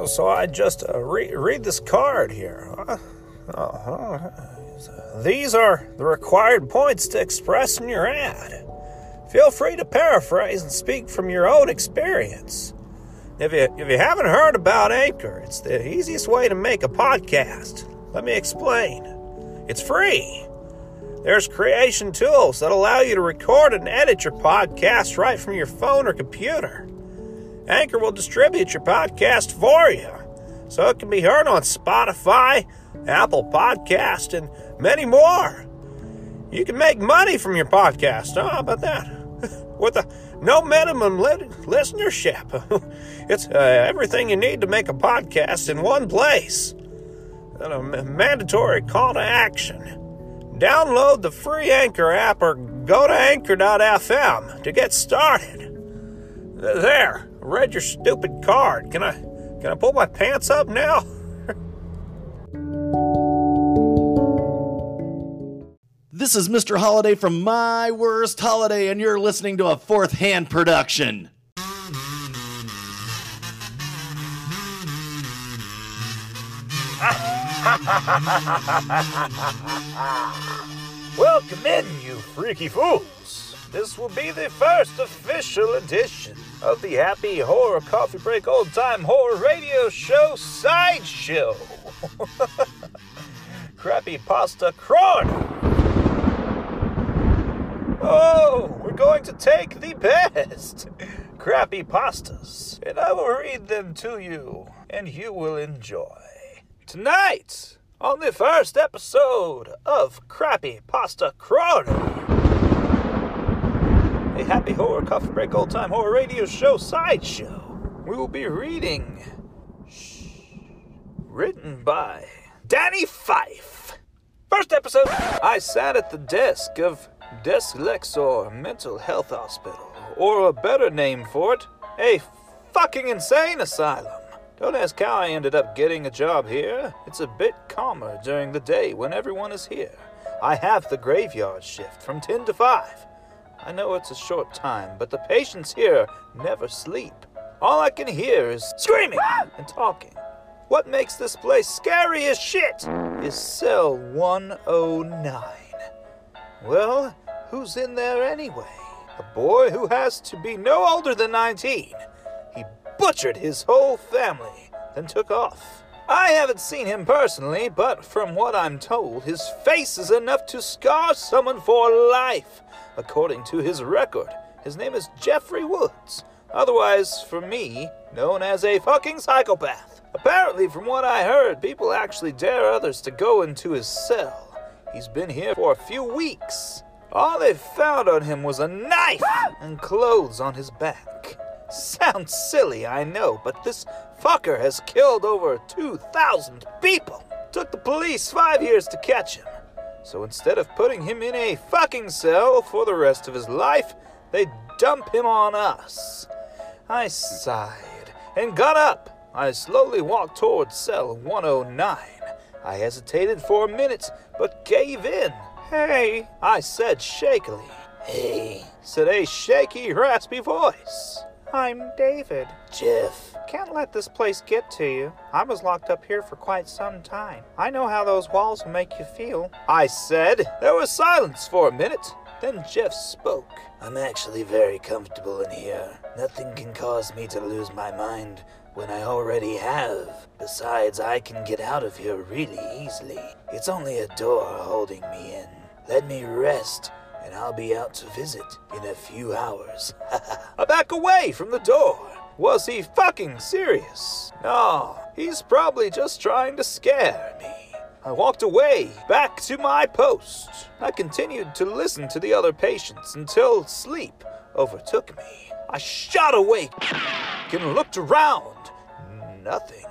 Uh, so I just uh, re- read this card here. Uh, these are the required points to express in your ad. Feel free to paraphrase and speak from your own experience. If you, if you haven't heard about Anchor, it's the easiest way to make a podcast. Let me explain. It's free. There's creation tools that allow you to record and edit your podcast right from your phone or computer. Anchor will distribute your podcast for you, so it can be heard on Spotify, Apple Podcast, and many more. You can make money from your podcast. Oh, how about that? With a no minimum li- listenership. it's uh, everything you need to make a podcast in one place. And a mandatory call to action. Download the free Anchor app or go to anchor.fm to get started. There, read your stupid card. Can I can I pull my pants up now? This is Mr. Holiday from My Worst Holiday, and you're listening to a fourth hand production. Welcome in, you freaky fools. This will be the first official edition of the Happy Horror Coffee Break Old Time Horror Radio Show Sideshow. Crappy Pasta Chrono. Oh, we're going to take the best crappy pastas, and I will read them to you, and you will enjoy. Tonight, on the first episode of Crappy Pasta Chrono, a happy horror coffee break old time horror radio show sideshow, we will be reading. Shh, written by Danny Fife. First episode, I sat at the desk of Deslexor Mental Health Hospital, or a better name for it, a fucking insane asylum. Don't ask how I ended up getting a job here. It's a bit calmer during the day when everyone is here. I have the graveyard shift from 10 to 5. I know it's a short time, but the patients here never sleep. All I can hear is screaming and talking. What makes this place scary as shit is cell 109. Well, who's in there anyway? A boy who has to be no older than 19. He butchered his whole family, then took off. I haven't seen him personally, but from what I'm told, his face is enough to scar someone for life. According to his record, his name is Jeffrey Woods, otherwise, for me, known as a fucking psychopath. Apparently, from what I heard, people actually dare others to go into his cell. He's been here for a few weeks. All they found on him was a knife and clothes on his back. Sounds silly, I know, but this fucker has killed over 2,000 people. Took the police five years to catch him. So instead of putting him in a fucking cell for the rest of his life, they dump him on us. I sighed and got up. I slowly walked towards cell 109. I hesitated for a minute, but gave in. Hey, I said shakily. Hey, said a shaky, raspy voice. I'm David. Jeff. Can't let this place get to you. I was locked up here for quite some time. I know how those walls will make you feel. I said. There was silence for a minute. Then Jeff spoke. I'm actually very comfortable in here. Nothing can cause me to lose my mind when I already have. Besides, I can get out of here really easily. It's only a door holding me in. Let me rest, and I'll be out to visit in a few hours. I back away from the door. Was he fucking serious? No, he's probably just trying to scare me. I walked away, back to my post. I continued to listen to the other patients until sleep overtook me. I shot awake and looked around. Nothing.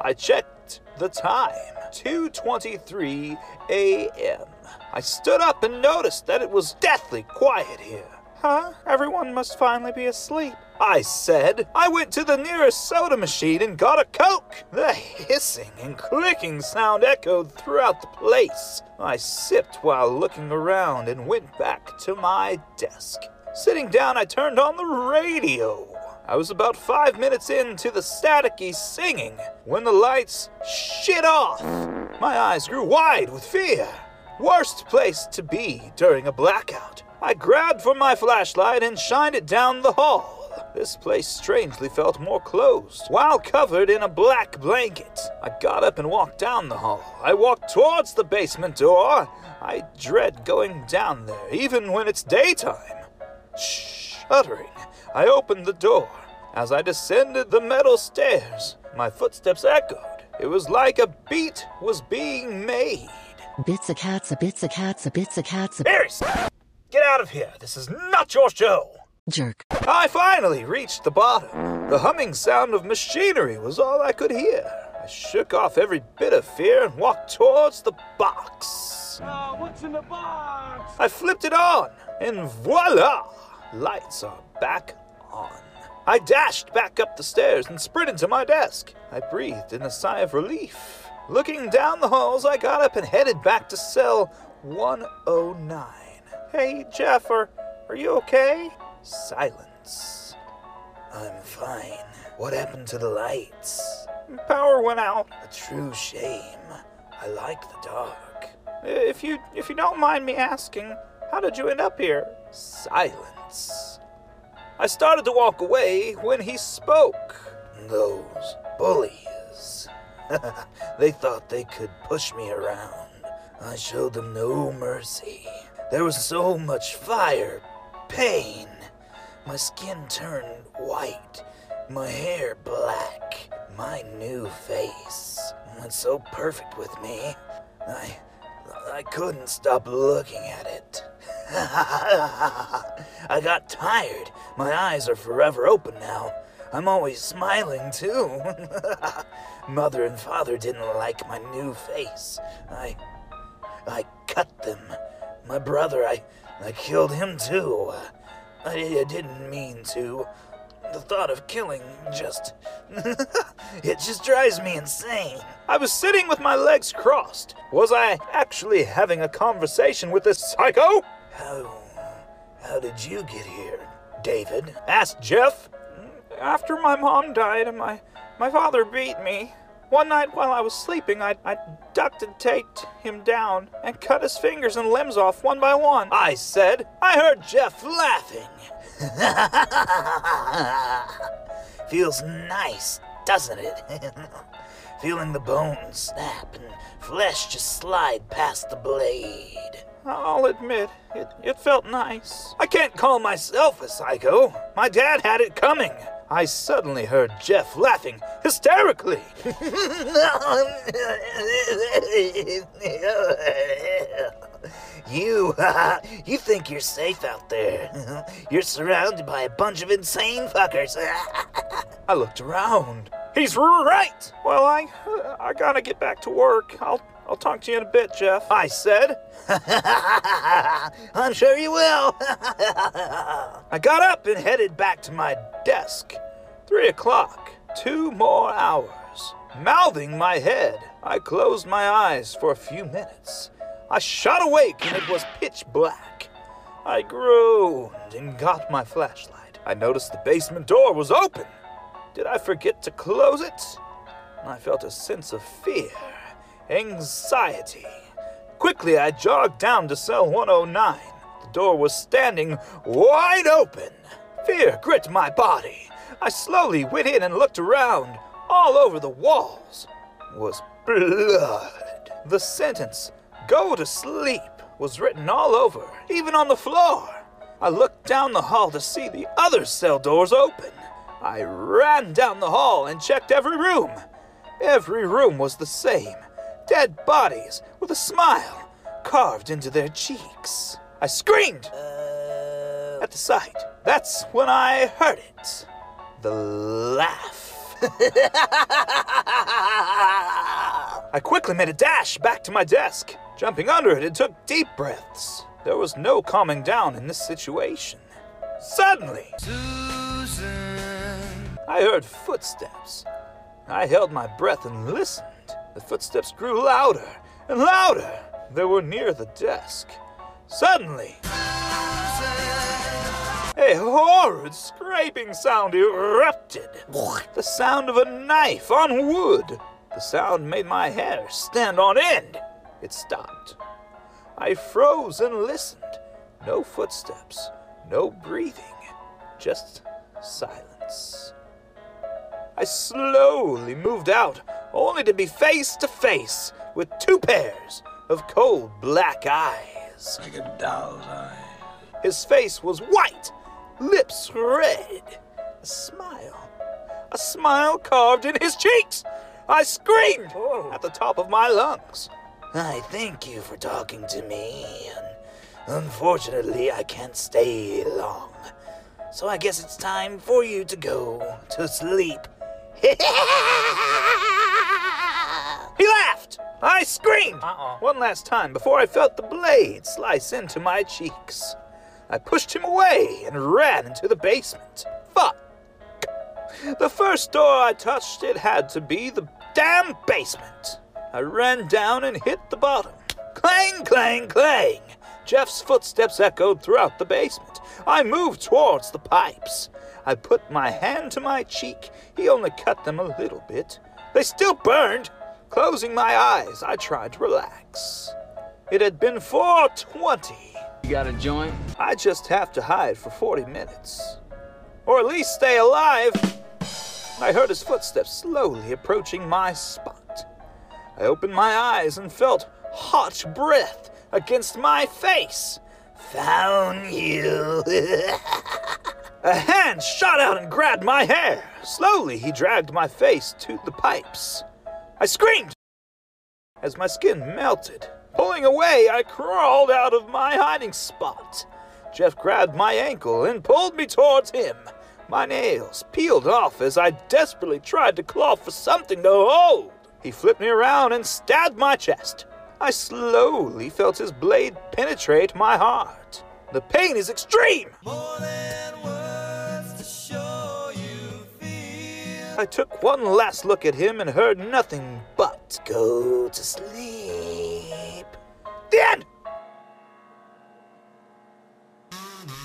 I checked the time. 2:23 a.m. I stood up and noticed that it was deathly quiet here. Huh? Everyone must finally be asleep. I said. I went to the nearest soda machine and got a Coke. The hissing and clicking sound echoed throughout the place. I sipped while looking around and went back to my desk. Sitting down, I turned on the radio. I was about five minutes into the staticky singing when the lights shit off. My eyes grew wide with fear. Worst place to be during a blackout. I grabbed for my flashlight and shined it down the hall. This place strangely felt more closed, while covered in a black blanket. I got up and walked down the hall. I walked towards the basement door. I dread going down there, even when it's daytime. Shuddering, I opened the door. As I descended the metal stairs, my footsteps echoed. It was like a beat was being made. Bits of cats a bits of cats a bits of cats a Aries, get out of here. This is not your show. jerk. I finally reached the bottom. The humming sound of machinery was all I could hear. I shook off every bit of fear and walked towards the box. Ah, what's in the box? I flipped it on, and voila! Lights are back on. I dashed back up the stairs and sprinted to my desk. I breathed in a sigh of relief. Looking down the halls, I got up and headed back to cell 109. Hey, Jeff, are, are you okay? Silence. I'm fine. What happened to the lights? Power went out. A true shame. I like the dark. If you if you don't mind me asking, how did you end up here? Silence. I started to walk away when he spoke. Those bullies. they thought they could push me around. I showed them no mercy. There was so much fire, pain. My skin turned white, my hair black, my new face went so perfect with me. I I couldn't stop looking at it. I got tired. My eyes are forever open now. I'm always smiling too. Mother and father didn't like my new face. I I cut them. My brother, I I killed him too. I, I didn't mean to. The thought of killing just. it just drives me insane. I was sitting with my legs crossed. Was I actually having a conversation with this psycho? How. How did you get here, David? asked Jeff. After my mom died and my, my father beat me, one night while I was sleeping, I, I ducked and taped him down and cut his fingers and limbs off one by one. I said. I heard Jeff laughing. Feels nice, doesn't it? Feeling the bones snap and flesh just slide past the blade. I'll admit, it, it felt nice. I can't call myself a psycho. My dad had it coming. I suddenly heard Jeff laughing hysterically. you, you think you're safe out there. You're surrounded by a bunch of insane fuckers. I looked around. He's right. Well, I, I gotta get back to work. I'll, I'll talk to you in a bit, Jeff. I said. I'm sure you will. I got up and headed back to my desk. Three o'clock. Two more hours. Mouthing my head, I closed my eyes for a few minutes. I shot awake and it was pitch black. I groaned and got my flashlight. I noticed the basement door was open. Did I forget to close it? I felt a sense of fear, anxiety. Quickly, I jogged down to cell 109. The door was standing wide open. Fear gripped my body. I slowly went in and looked around. All over the walls was blood. The sentence, go to sleep, was written all over, even on the floor. I looked down the hall to see the other cell doors open. I ran down the hall and checked every room. Every room was the same dead bodies with a smile carved into their cheeks. I screamed uh, at the sight. That's when I heard it the laugh. I quickly made a dash back to my desk. Jumping under it, it took deep breaths. There was no calming down in this situation. Suddenly, Susan. I heard footsteps. I held my breath and listened. The footsteps grew louder and louder. They were near the desk. Suddenly, a horrid scraping sound erupted. The sound of a knife on wood. The sound made my hair stand on end. It stopped. I froze and listened. No footsteps, no breathing, just silence. I slowly moved out, only to be face to face with two pairs of cold black eyes. Like a doll's eye. His face was white, lips red, a smile. A smile carved in his cheeks. I screamed oh. at the top of my lungs. I thank you for talking to me. Unfortunately, I can't stay long. So I guess it's time for you to go to sleep. he laughed. I screamed one last time before I felt the blade slice into my cheeks. I pushed him away and ran into the basement. Fuck! The first door I touched, it had to be the damn basement. I ran down and hit the bottom. Clang, clang, clang! Jeff's footsteps echoed throughout the basement. I moved towards the pipes. I put my hand to my cheek. He only cut them a little bit. They still burned. Closing my eyes, I tried to relax. It had been 420. You got a joint? I just have to hide for 40 minutes. Or at least stay alive. I heard his footsteps slowly approaching my spot. I opened my eyes and felt hot breath against my face. Found you. A hand shot out and grabbed my hair. Slowly, he dragged my face to the pipes. I screamed as my skin melted. Pulling away, I crawled out of my hiding spot. Jeff grabbed my ankle and pulled me towards him. My nails peeled off as I desperately tried to claw for something to hold. He flipped me around and stabbed my chest. I slowly felt his blade penetrate my heart. The pain is extreme. I took one last look at him and heard nothing but go to sleep. The end!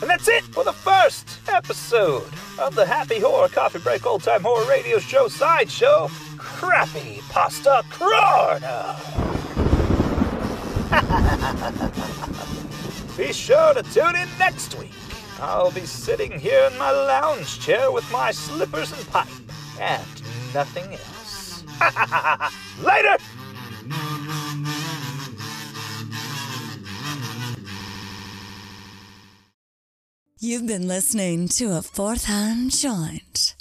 And that's it for the first episode of the Happy Horror Coffee Break Old Time Horror Radio Show Sideshow Crappy Pasta Corona. be sure to tune in next week. I'll be sitting here in my lounge chair with my slippers and pipe and nothing else. Later! You've been listening to a fourth hand joint.